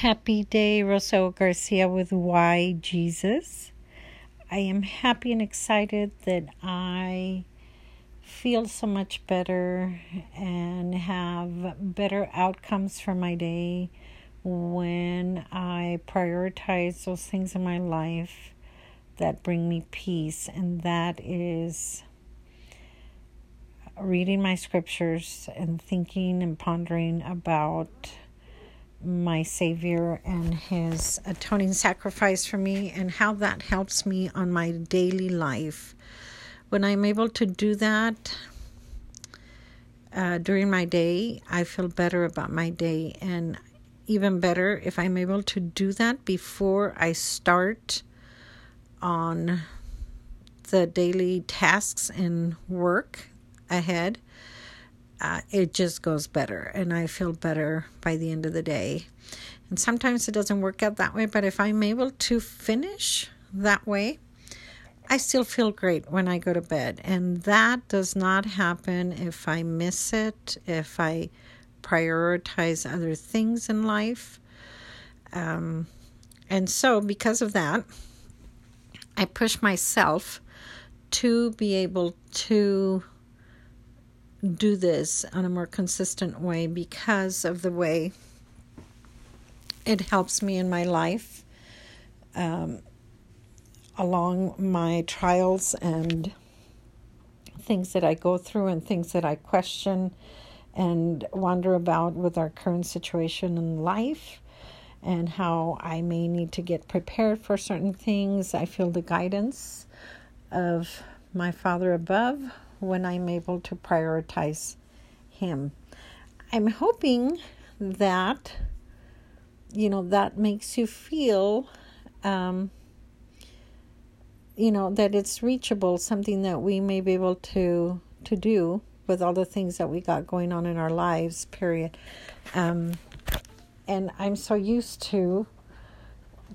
Happy day, Rosario Garcia with Why Jesus. I am happy and excited that I feel so much better and have better outcomes for my day when I prioritize those things in my life that bring me peace, and that is reading my scriptures and thinking and pondering about my Savior and His atoning sacrifice for me, and how that helps me on my daily life. When I'm able to do that uh, during my day, I feel better about my day, and even better if I'm able to do that before I start on the daily tasks and work ahead uh, it just goes better and I feel better by the end of the day. And sometimes it doesn't work out that way, but if I'm able to finish that way, I still feel great when I go to bed. And that does not happen if I miss it, if I prioritize other things in life. Um, and so, because of that, I push myself to be able to do this on a more consistent way because of the way it helps me in my life um, along my trials and things that I go through and things that I question and wonder about with our current situation in life and how I may need to get prepared for certain things. I feel the guidance of my Father above when I'm able to prioritize Him. I'm hoping that, you know, that makes you feel, um, you know, that it's reachable, something that we may be able to to do with all the things that we got going on in our lives. Period. Um, and I'm so used to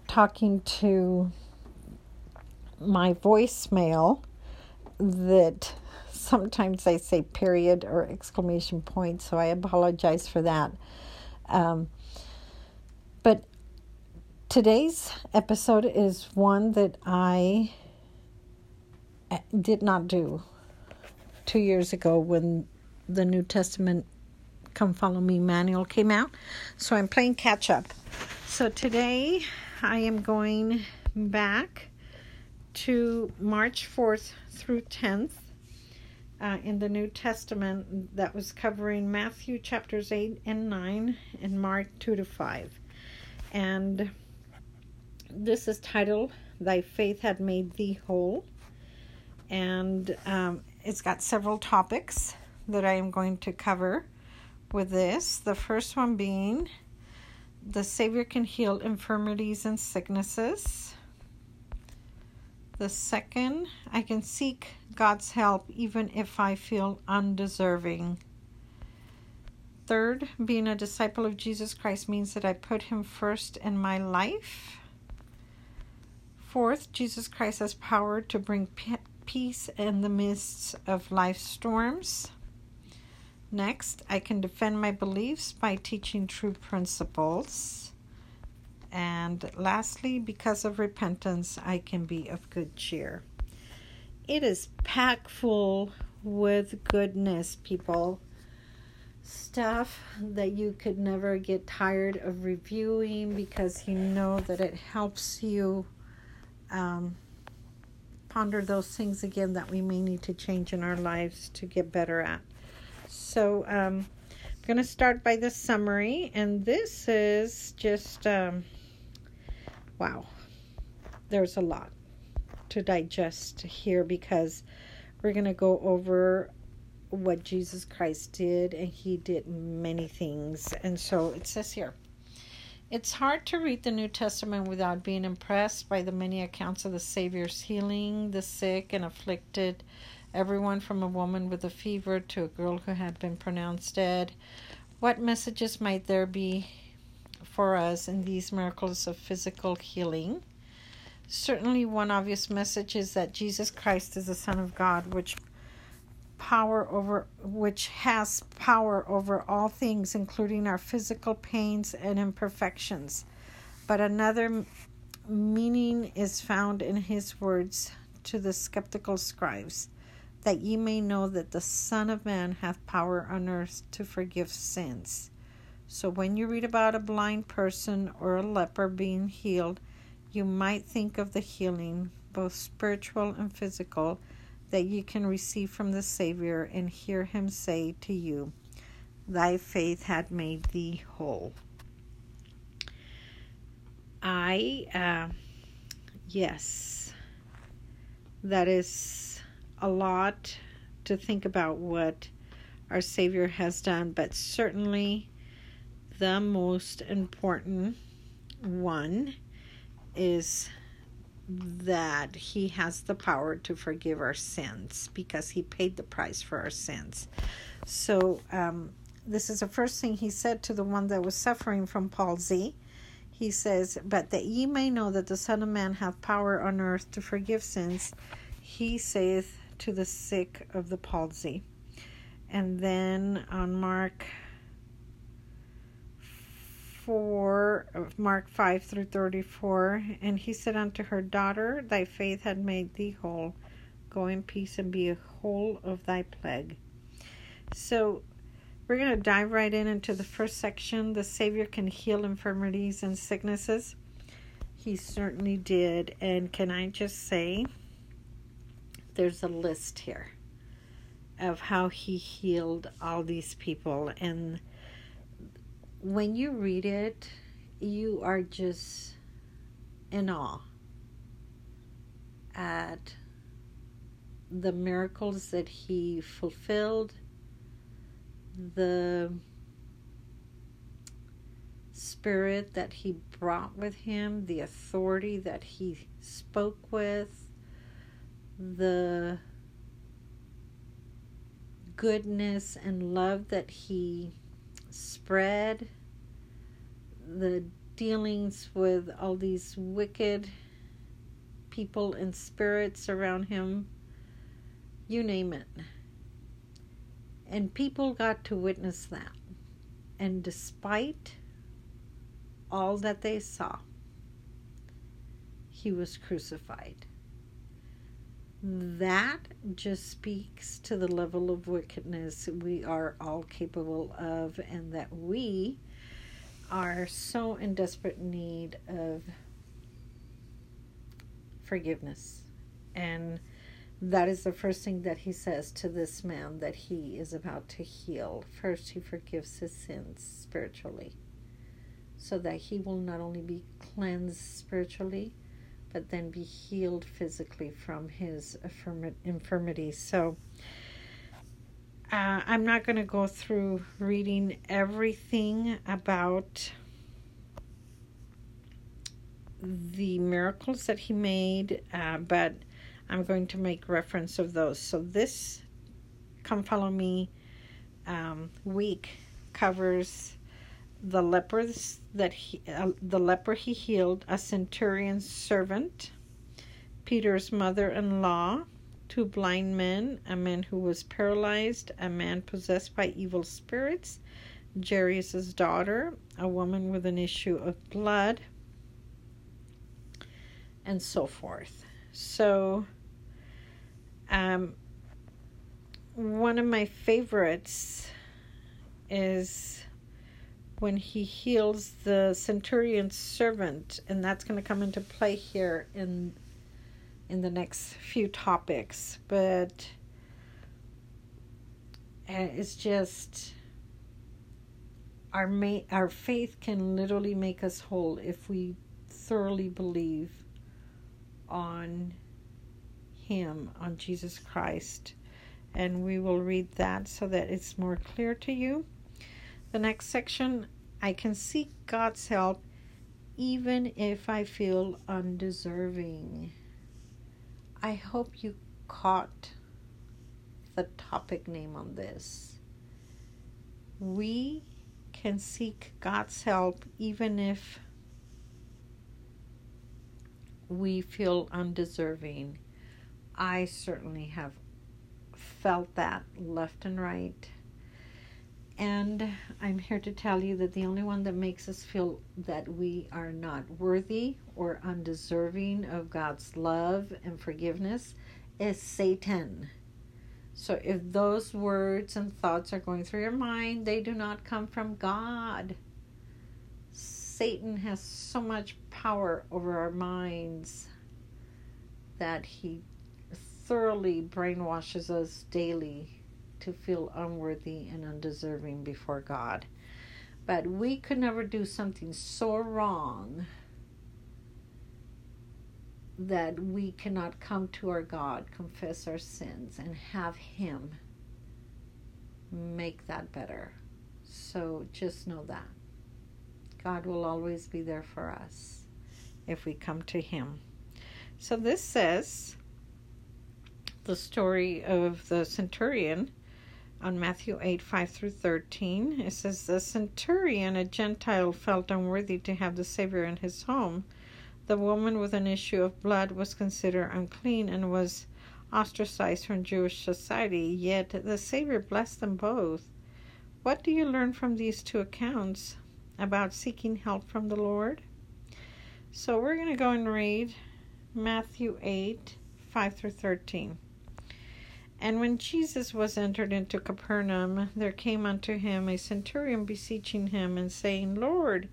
talking to my voicemail that sometimes I say period or exclamation point, so I apologize for that. Um, but today's episode is one that I uh, did not do two years ago when the New Testament Come Follow Me manual came out. So I'm playing catch up. So today I am going back to March 4th through 10th uh, in the New Testament that was covering Matthew chapters 8 and 9 and Mark 2 to 5. And this is titled Thy Faith Had Made Thee Whole. And um, it's got several topics that I am going to cover with this. The first one being the Savior can heal infirmities and sicknesses. The second, I can seek God's help even if I feel undeserving. Third, being a disciple of Jesus Christ means that I put Him first in my life. Fourth, Jesus Christ has power to bring peace in the midst of life storms. Next, I can defend my beliefs by teaching true principles. And lastly, because of repentance, I can be of good cheer. It is packed full with goodness, people. Stuff that you could never get tired of reviewing because you know that it helps you um, ponder those things again that we may need to change in our lives to get better at. So, um, I'm going to start by the summary, and this is just. Um, wow, there's a lot to digest here because we're going to go over what Jesus Christ did, and he did many things. And so it says here it's hard to read the New Testament without being impressed by the many accounts of the Savior's healing the sick and afflicted, everyone from a woman with a fever to a girl who had been pronounced dead. What messages might there be for us in these miracles of physical healing. Certainly, one obvious message is that Jesus Christ is the Son of God, which power over which has power over all things including our physical pains and imperfections but another meaning is found in his words to the skeptical scribes that ye may know that the son of man hath power on earth to forgive sins so when you read about a blind person or a leper being healed you might think of the healing both spiritual and physical that you can receive from the Savior and hear him say to you, Thy faith had made thee whole. I, uh, yes, that is a lot to think about what our Savior has done, but certainly the most important one is that he has the power to forgive our sins because he paid the price for our sins. So, um, this is the first thing he said to the one that was suffering from palsy. He says, But that ye may know that the Son of Man hath power on earth to forgive sins, he saith to the sick of the palsy. And then on Mark 4 Mark 5 through 34 and he said unto her daughter thy faith had made thee whole. Go in peace and be whole of thy plague. So we're going to dive right in into the first section. The savior can heal infirmities and sicknesses. He certainly did. And can i just say there's a list here of how he healed all these people. And when you read it, you are just in awe at the miracles that he fulfilled, the spirit that he brought with him, the authority that he spoke with, the goodness and love that he spread, the dealings with all these wicked people and spirits around him, you name it. And people got to witness that. And despite all that they saw, he was crucified that just speaks to the level of wickedness we are all capable of, and that we are so in desperate need of forgiveness. And that is the first thing that he says to this man that he is about to heal. First, he forgives his sins spiritually, so that he will not only be cleansed spiritually, but then be healed physically from his infirmity. So uh, I'm not going to go through reading everything about the miracles that he made, uh, but I'm going to make reference of those. So this Come Follow Me um, week covers the lepers that he, uh, the leper he healed, a centurion's servant, Peter's mother-in-law, two blind men, a man who was paralyzed, a man possessed by evil spirits, Jairus' daughter, a woman with an issue of blood, and so forth. So, um, one of my favorites is when he heals the centurion's servant, and that's going to come into play here in in the next few topics. But uh, it's just our ma- our faith can literally make us whole if we thoroughly believe on him on Jesus Christ and we will read that so that it's more clear to you the next section I can seek God's help even if I feel undeserving. I hope you caught the topic name on this. We can seek God's help even if we feel undeserving. I certainly have felt that left and right. And I'm here to tell you that the only one that makes us feel that we are not worthy or undeserving of God's love and forgiveness is Satan. So if those words and thoughts are going through your mind, they do not come from God. Satan has so much power over our minds that he thoroughly brainwashes us daily to feel unworthy and undeserving before God. But we could never do something so wrong that we cannot come to our God, confess our sins, and have Him make that better. So just know that. God will always be there for us if we come to Him. So this says the story of the centurion on Matthew 8 5 through 13. It says, The centurion, a Gentile, felt unworthy to have the Savior in his home the woman with an issue of blood was considered unclean and was ostracized from Jewish society, yet the Savior blessed them both. What do you learn from these two accounts about seeking help from the Lord? So we're going to go and read Matthew 8 5 through 13. And when Jesus was entered into Capernaum, there came unto him a centurion beseeching him, and saying, Lord,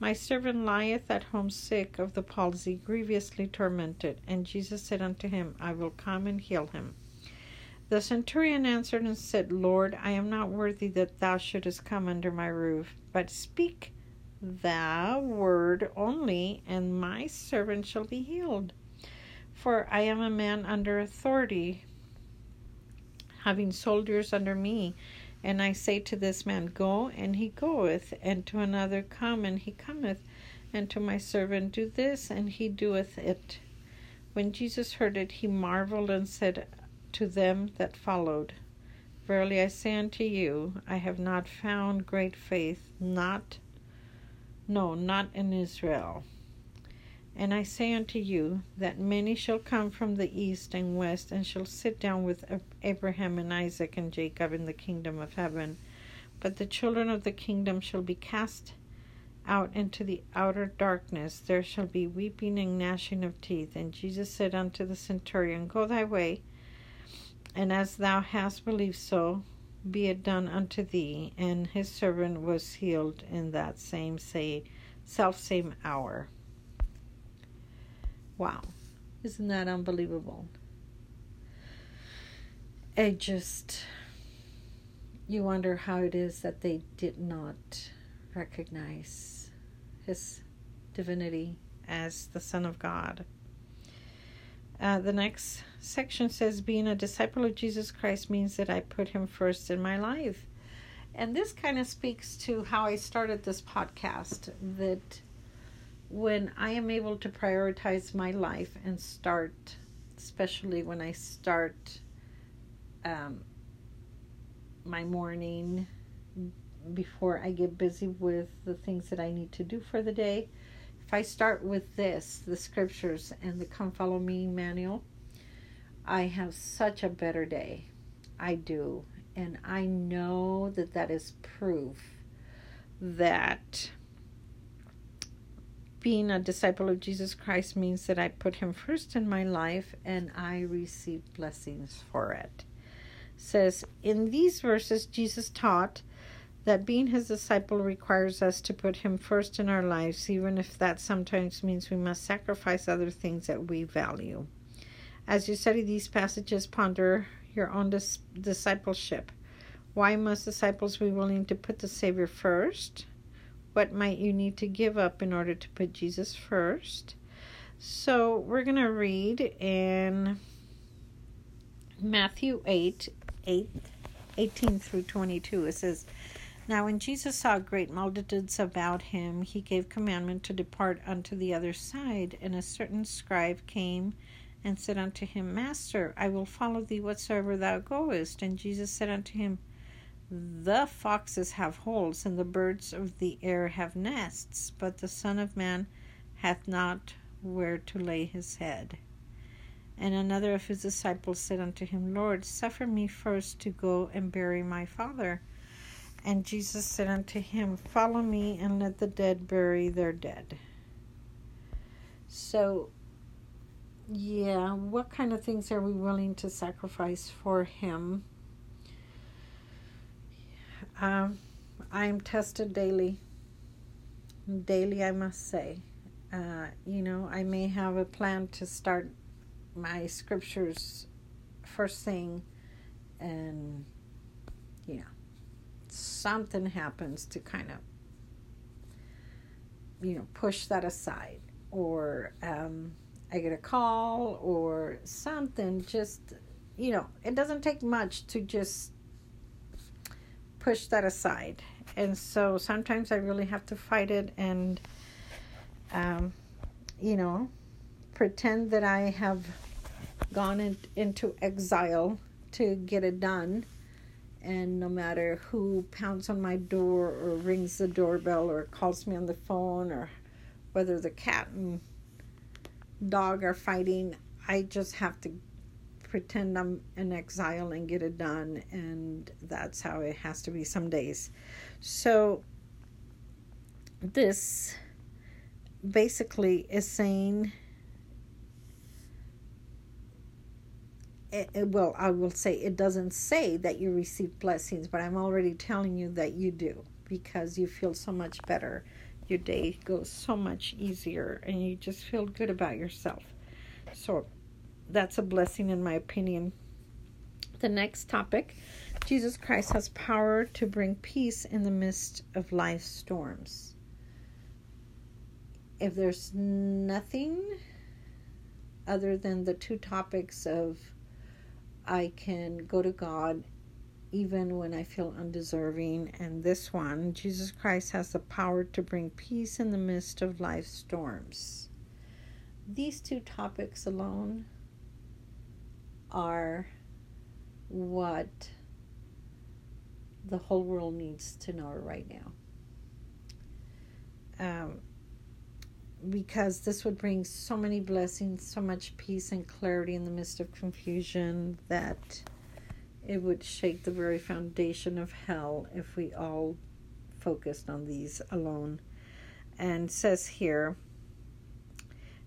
my servant lieth at home sick of the palsy, grievously tormented. And Jesus said unto him, I will come and heal him. The centurion answered and said, Lord, I am not worthy that thou shouldest come under my roof, but speak thou word only, and my servant shall be healed. For I am a man under authority, having soldiers under me. And I say to this man, Go, and he goeth, and to another, Come, and he cometh, and to my servant, Do this, and he doeth it. When Jesus heard it, he marveled and said to them that followed, Verily I say unto you, I have not found great faith, not, no, not in Israel. And I say unto you that many shall come from the east and west, and shall sit down with Abraham and Isaac and Jacob in the kingdom of heaven. But the children of the kingdom shall be cast out into the outer darkness. There shall be weeping and gnashing of teeth. And Jesus said unto the centurion, Go thy way, and as thou hast believed, so be it done unto thee. And his servant was healed in that same say, self same hour. Wow. Isn't that unbelievable? It just, you wonder how it is that they did not recognize his divinity as the Son of God. Uh, the next section says, Being a disciple of Jesus Christ means that I put him first in my life. And this kind of speaks to how I started this podcast that when I am able to prioritize my life and start, especially when I start um, my morning before I get busy with the things that I need to do for the day, if I start with this, the scriptures and the Come Follow Me manual, I have such a better day. I do. And I know that that is proof that being a disciple of Jesus Christ means that I put him first in my life and I receive blessings for it. Says in these verses Jesus taught that being his disciple requires us to put him first in our lives even if that sometimes means we must sacrifice other things that we value. As you study these passages ponder your own dis- discipleship. Why must disciples be willing to put the Savior first? What might you need to give up in order to put Jesus first. So we're going to read in Matthew 8, 8 18 through 22. It says, Now when Jesus saw great multitudes about him, he gave commandment to depart unto the other side. And a certain scribe came and said unto him, Master, I will follow thee whatsoever thou goest. And Jesus said unto him, the foxes have holes, and the birds of the air have nests, but the Son of Man hath not where to lay his head. And another of his disciples said unto him, Lord, suffer me first to go and bury my father. And Jesus said unto him, Follow me and let the dead bury their dead. So, yeah, what kind of things are we willing to sacrifice for Him? Um, I am tested daily. Daily, I must say. Uh, you know, I may have a plan to start my scriptures first thing, and you know, something happens to kind of, you know, push that aside, or um, I get a call, or something. Just, you know, it doesn't take much to just push that aside. And so sometimes I really have to fight it and, um, you know, pretend that I have gone in, into exile to get it done. And no matter who pounds on my door or rings the doorbell or calls me on the phone or whether the cat and dog are fighting, I just have to pretend I'm in exile and get it done. And that's how it has to be some days. So, this basically is saying it, it, well, I will say it doesn't say that you receive blessings, but I'm already telling you that you do because you feel so much better. Your day goes so much easier and you just feel good about yourself. So that's a blessing, in my opinion. The next topic Jesus Christ has power to bring peace in the midst of life's storms. If there's nothing other than the two topics of I can go to God even when I feel undeserving. And this one, Jesus Christ has the power to bring peace in the midst of life's storms. These two topics alone are what the whole world needs to know right now. Um, because this would bring so many blessings, so much peace and clarity in the midst of confusion that it would shake the very foundation of hell if we all focused on these alone. And says here,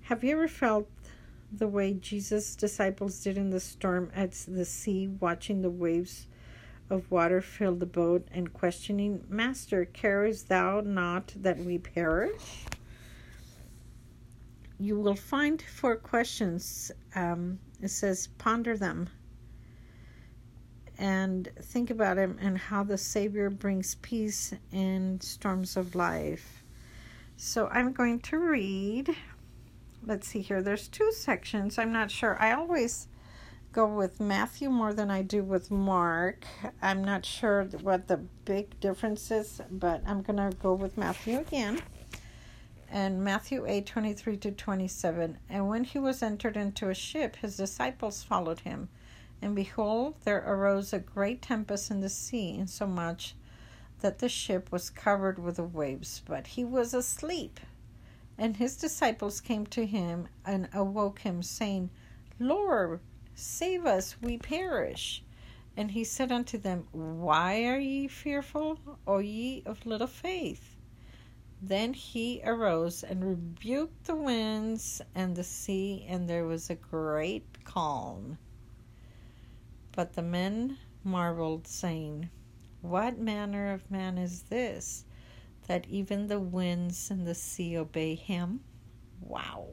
have you ever felt the way Jesus' disciples did in the storm at the sea, watching the waves of water fill the boat and questioning, Master, carest thou not that we perish? you will find four questions. Um, it says, ponder them and think about him and how the Savior brings peace in storms of life. So I'm going to read. Let's see here. There's two sections. I'm not sure. I always go with Matthew more than I do with Mark. I'm not sure what the big difference is, but I'm going to go with Matthew again and Matthew 8 23 to 27. And when he was entered into a ship, his disciples followed him. And behold, there arose a great tempest in the sea, insomuch that the ship was covered with the waves, but he was asleep. And his disciples came to him and awoke him, saying, Lord, save us, we perish. And he said unto them, Why are ye fearful, O ye of little faith? Then he arose and rebuked the winds and the sea, and there was a great calm. But the men marveled, saying, What manner of man is this, that even the winds and the sea obey him? Wow.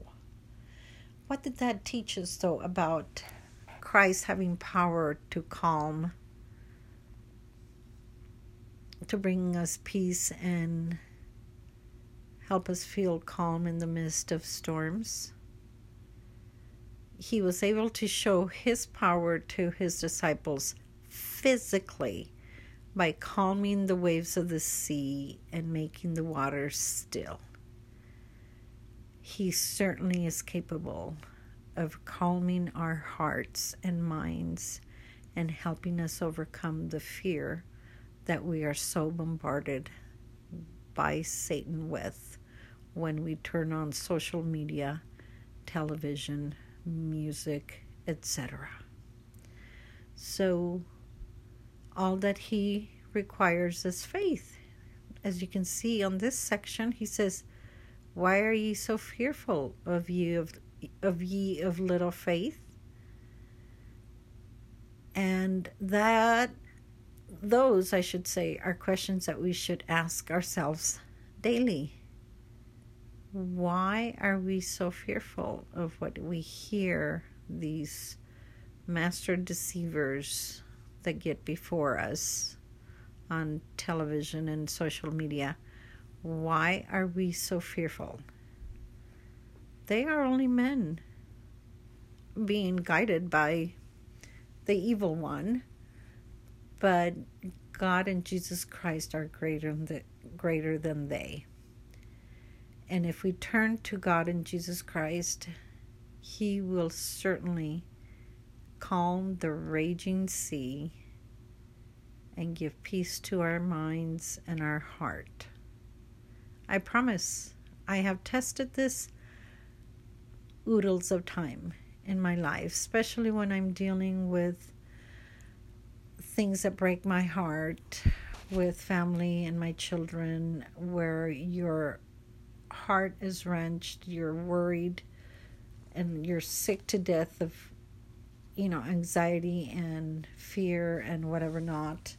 What did that teach us, though, about Christ having power to calm, to bring us peace and help us feel calm in the midst of storms. He was able to show his power to his disciples physically by calming the waves of the sea and making the waters still. He certainly is capable of calming our hearts and minds and helping us overcome the fear that we are so bombarded by Satan with when we turn on social media, television, music, etc. So, all that he requires is faith. As you can see on this section, he says, Why are ye so fearful of ye of, of ye of little faith? And that those, I should say, are questions that we should ask ourselves daily. Why are we so fearful of what we hear these master deceivers that get before us on television and social media? Why are we so fearful? They are only men being guided by the evil one, but God and Jesus Christ are greater than, greater than they. And if we turn to God and Jesus Christ, He will certainly calm the raging sea and give peace to our minds and our heart. I promise I have tested this oodles of time in my life, especially when I'm dealing with things that break my heart with family and my children, where your heart is wrenched, you're worried, and you're sick to death of, you know, anxiety and fear and whatever not.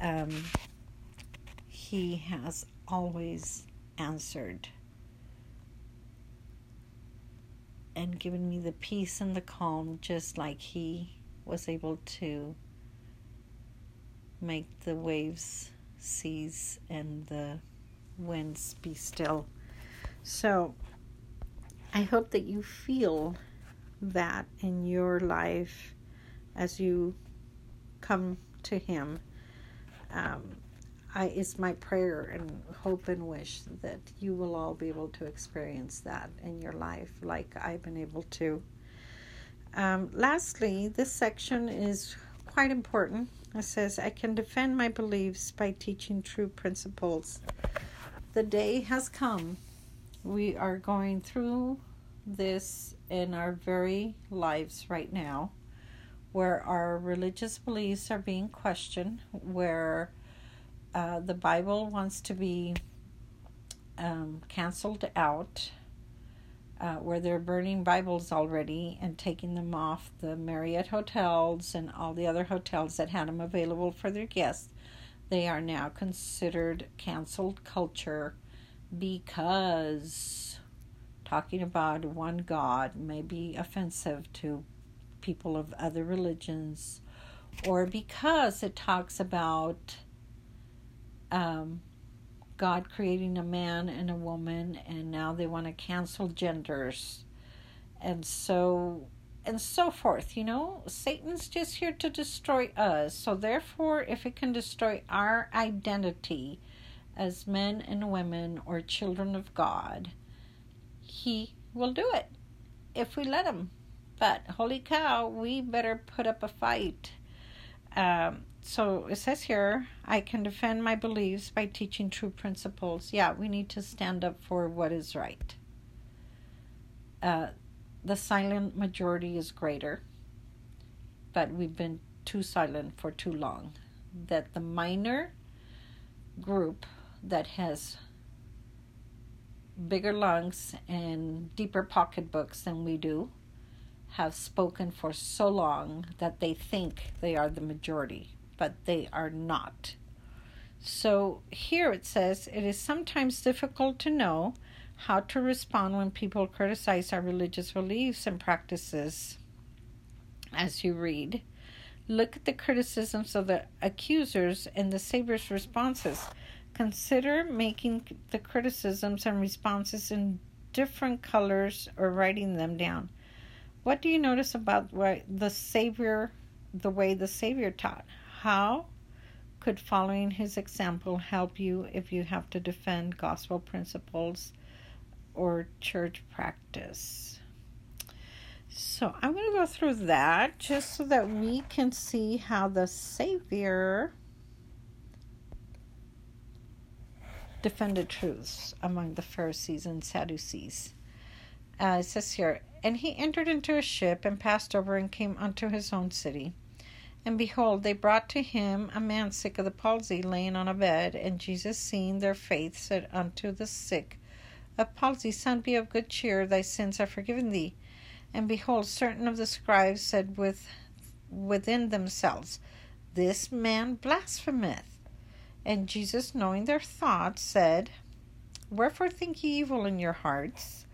Um, he has always answered and given me the peace and the calm, just like He was able to make the waves cease and the winds be still. So, I hope that you feel that in your life as you come to Him. Um, I, it's my prayer and hope and wish that you will all be able to experience that in your life like I've been able to. Um, lastly, this section is quite important. It says, I can defend my beliefs by teaching true principles. The day has come. We are going through this in our very lives right now, where our religious beliefs are being questioned, where uh, the Bible wants to be um, canceled out, uh, where they're burning Bibles already and taking them off the Marriott hotels and all the other hotels that had them available for their guests. They are now considered canceled culture because talking about one God may be offensive to people of other religions, or because it talks about um, God creating a man and a woman, and now they want to cancel genders, and so and so forth. You know, Satan's just here to destroy us. So therefore, if it can destroy our identity as men and women or children of God, he will do it if we let him. But holy cow, we better put up a fight. Um, so it says here, I can defend my beliefs by teaching true principles. Yeah, we need to stand up for what is right. Uh, the silent majority is greater, but we've been too silent for too long. That the minor group that has bigger lungs and deeper pocketbooks than we do have spoken for so long that they think they are the majority but they are not. So here it says it is sometimes difficult to know how to respond when people criticize our religious beliefs and practices. As you read, look at the criticisms of the accusers and the Savior's responses. Consider making the criticisms and responses in different colors or writing them down. What do you notice about the Savior, the way the Savior taught? How could following his example help you if you have to defend gospel principles or church practice? So I'm going to go through that just so that we can see how the Savior defended truths among the Pharisees and Sadducees. uh, it says here, and he entered into a ship and passed over and came unto his own city. And behold, they brought to him a man sick of the palsy, laying on a bed. And Jesus, seeing their faith, said unto the sick of palsy, Son, be of good cheer, thy sins are forgiven thee. And behold, certain of the scribes said with, within themselves, This man blasphemeth. And Jesus, knowing their thoughts, said, Wherefore think ye evil in your hearts?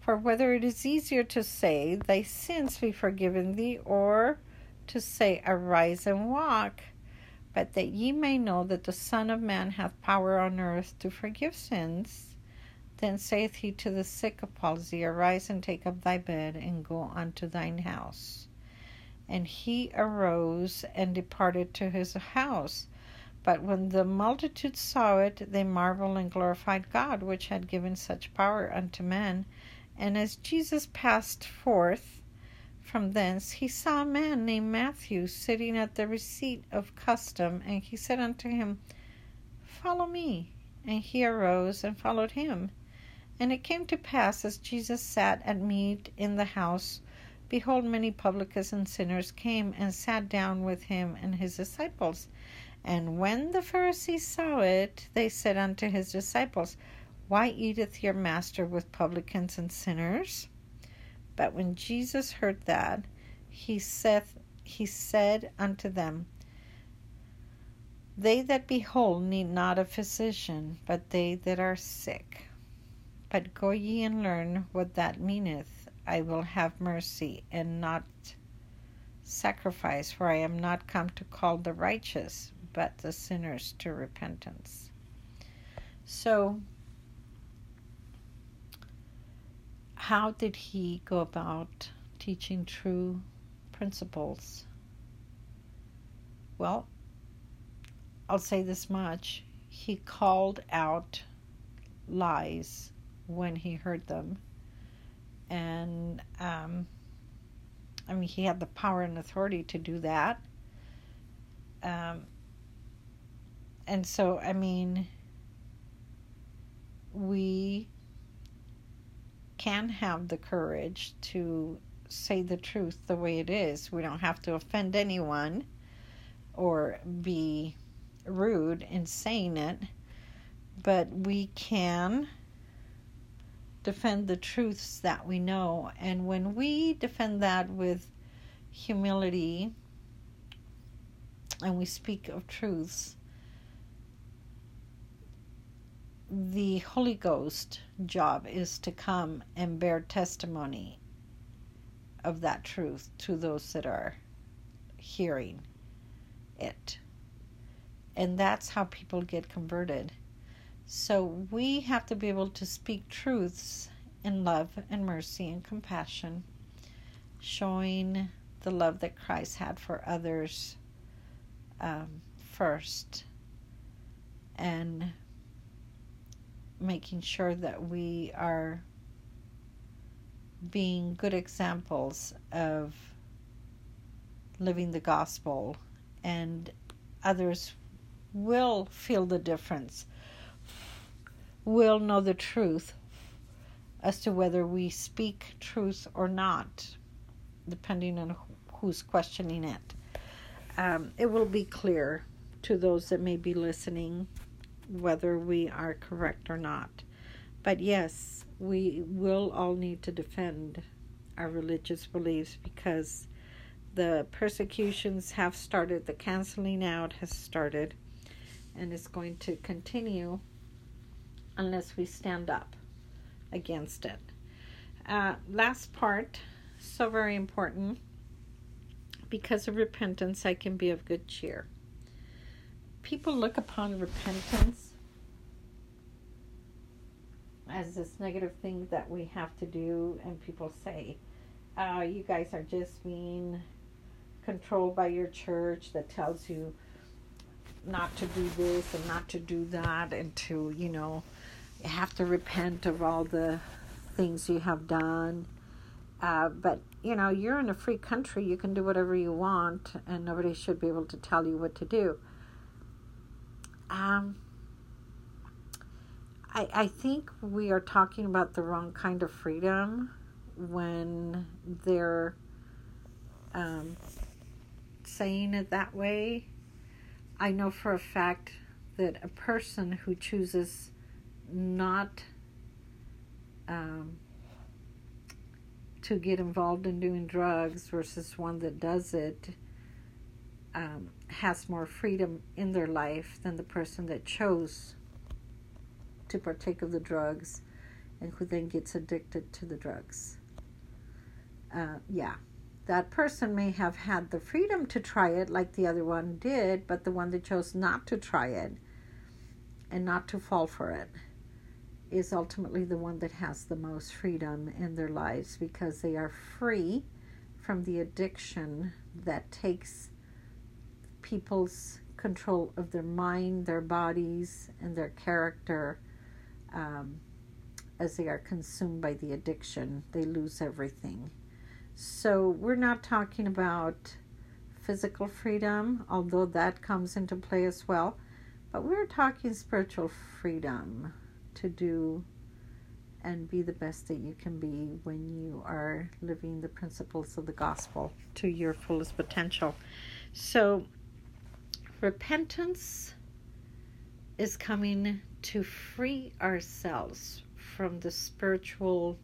For whether it is easier to say, Thy sins be forgiven thee, or to say, Arise and walk, but that ye may know that the Son of Man hath power on earth to forgive sins. Then saith he to the sick of palsy, Arise and take up thy bed, and go unto thine house. And he arose and departed to his house. But when the multitude saw it, they marveled and glorified God, which had given such power unto men. And as Jesus passed forth, from thence he saw a man named Matthew sitting at the receipt of custom, and he said unto him, Follow me. And he arose and followed him. And it came to pass, as Jesus sat at meat in the house, behold, many publicans and sinners came and sat down with him and his disciples. And when the Pharisees saw it, they said unto his disciples, Why eateth your master with publicans and sinners? But when Jesus heard that, he saith he said unto them, They that be whole need not a physician, but they that are sick. But go ye and learn what that meaneth. I will have mercy and not sacrifice, for I am not come to call the righteous, but the sinners to repentance. So how did he go about teaching true principles? Well, I'll say this much. He called out lies when he heard them. And, um, I mean, he had the power and authority to do that. Um, and so, I mean, we can have the courage to say the truth the way it is. We don't have to offend anyone or be rude in saying it, but we can defend the truths that we know. And when we defend that with humility and we speak of truths, the Holy Ghost job is to come and bear testimony of that truth to those that are hearing it. And that's how people get converted. So we have to be able to speak truths in love and mercy and compassion, showing the love that Christ had for others um, first. And making sure that we are being good examples of living the gospel and others will feel the difference will know the truth as to whether we speak truth or not depending on who's questioning it. Um, it will be clear to those that may be listening whether we are correct or not. But yes, we will all need to defend our religious beliefs because the persecutions have started, the canceling out has started, and it's going to continue unless we stand up against it. Uh, last part, so very important. Because of repentance, I can be of good cheer people look upon repentance as this negative thing that we have to do, and people say, uh, you guys are just being controlled by your church that tells you not to do this and not to do that, and to, you know, have to repent of all the things you have done. Uh, but you know, you're in a free country. You can do whatever you want, and nobody should be able to tell you what to do. Um, I, I think we are talking about the wrong kind of freedom when they're um, saying it that way. I know for a fact that a person who chooses not um, to get involved in doing drugs versus one that does it um, has more freedom in their life than the person that chose to partake of the drugs and who then gets addicted to the drugs. Uh, yeah, that person may have had the freedom to try it like the other one did, but the one that chose not to try it and not to fall for it is ultimately the one that has the most freedom in their lives because they are free from the addiction that takes people's control of their mind, their bodies, and their character um, as they are consumed by the addiction. They lose everything. So, we're not talking about physical freedom, although that comes into play as well, but we're talking spiritual freedom to do and be the best that you can be when you are living the principles of the gospel to your fullest potential. So, repentance is coming to free ourselves from the spiritual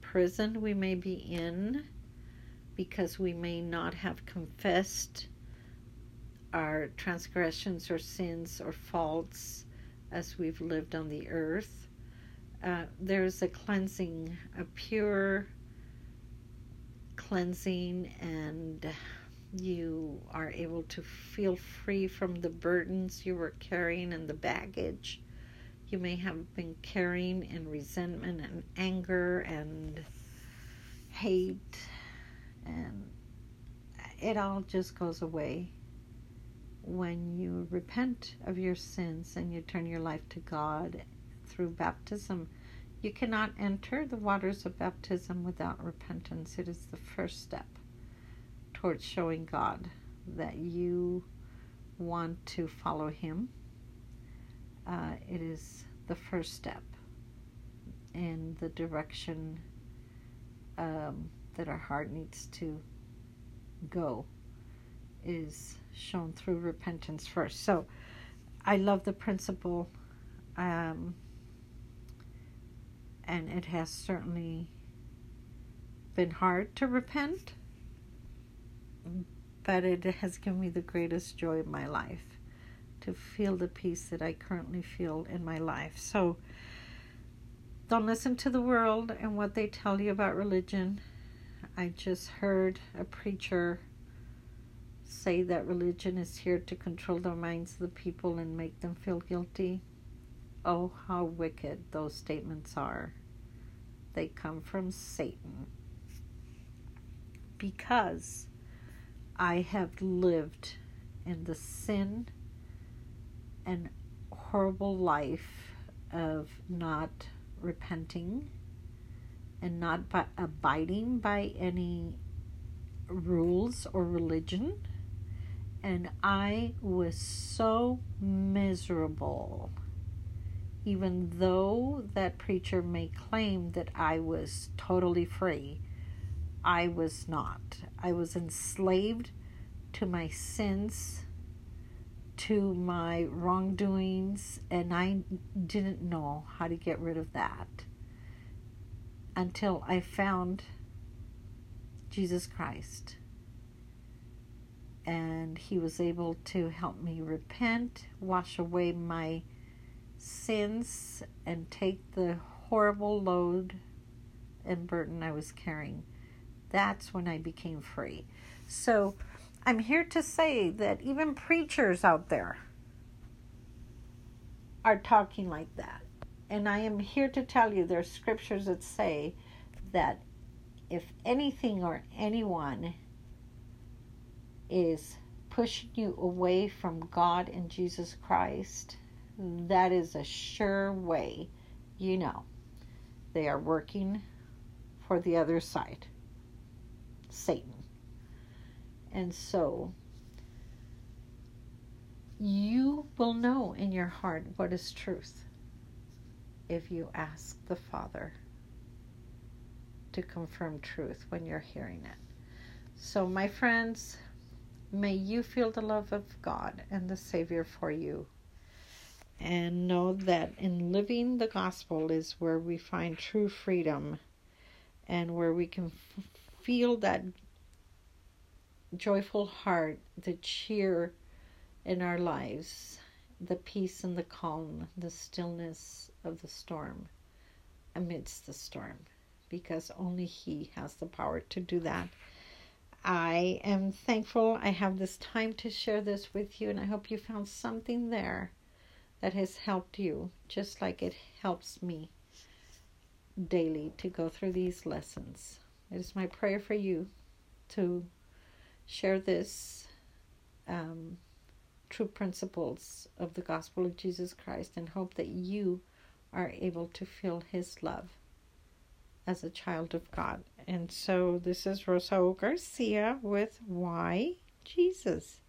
prison we may be in because we may not have confessed our transgressions or sins or faults as we've lived on the earth. Uh, there's a cleansing, a pure cleansing, and you are able to feel free from the burdens you were carrying and the baggage you may have been carrying in resentment and anger and hate, and it all just goes away when you repent of your sins and you turn your life to God through baptism. You cannot enter the waters of baptism without repentance. It is the first step towards showing God that you want to follow Him uh, it is the first step in the direction um, that our heart needs to go is shown through repentance first. So I love the principle, um, and it has certainly been hard to repent, but it has given me the greatest joy of my life to feel the peace that I currently feel in my life. So don't listen to the world and what they tell you about religion. I just heard a preacher say that religion is here to control the minds of the people and make them feel guilty. Oh, how wicked those statements are. They come from Satan. Because I have lived in the sin and horrible life of not repenting and not by abiding by any rules or religion. And I was so miserable, even though that preacher may claim that I was totally free. I was not. I was enslaved to my sins to my wrongdoings, and I didn't know how to get rid of that until I found Jesus Christ. And He was able to help me repent, wash away my sins, and take the horrible load and burden I was carrying. That's when I became free. So, I'm here to say that even preachers out there are talking like that. And I am here to tell you there's scriptures that say that if anything or anyone is pushing you away from God and Jesus Christ, that is a sure way you know they are working for the other side Satan. And so you will know in your heart what is truth if you ask the Father to confirm truth when you're hearing it. So, my friends, may you feel the love of God and the Savior for you. And know that in living the gospel is where we find true freedom and where we can f- feel that joyful heart, the cheer in our lives, the peace and the calm, the stillness of the storm amidst the storm, because only He has the power to do that. I am thankful I have this time to share this with you, and I hope you found something there that has helped you, just like it helps me daily to go through these lessons. It is my prayer for you to share this um, true principles of the gospel of Jesus Christ and hope that you are able to feel his love as a child of God. And so this is Rosa. Garcia with Why Jesus.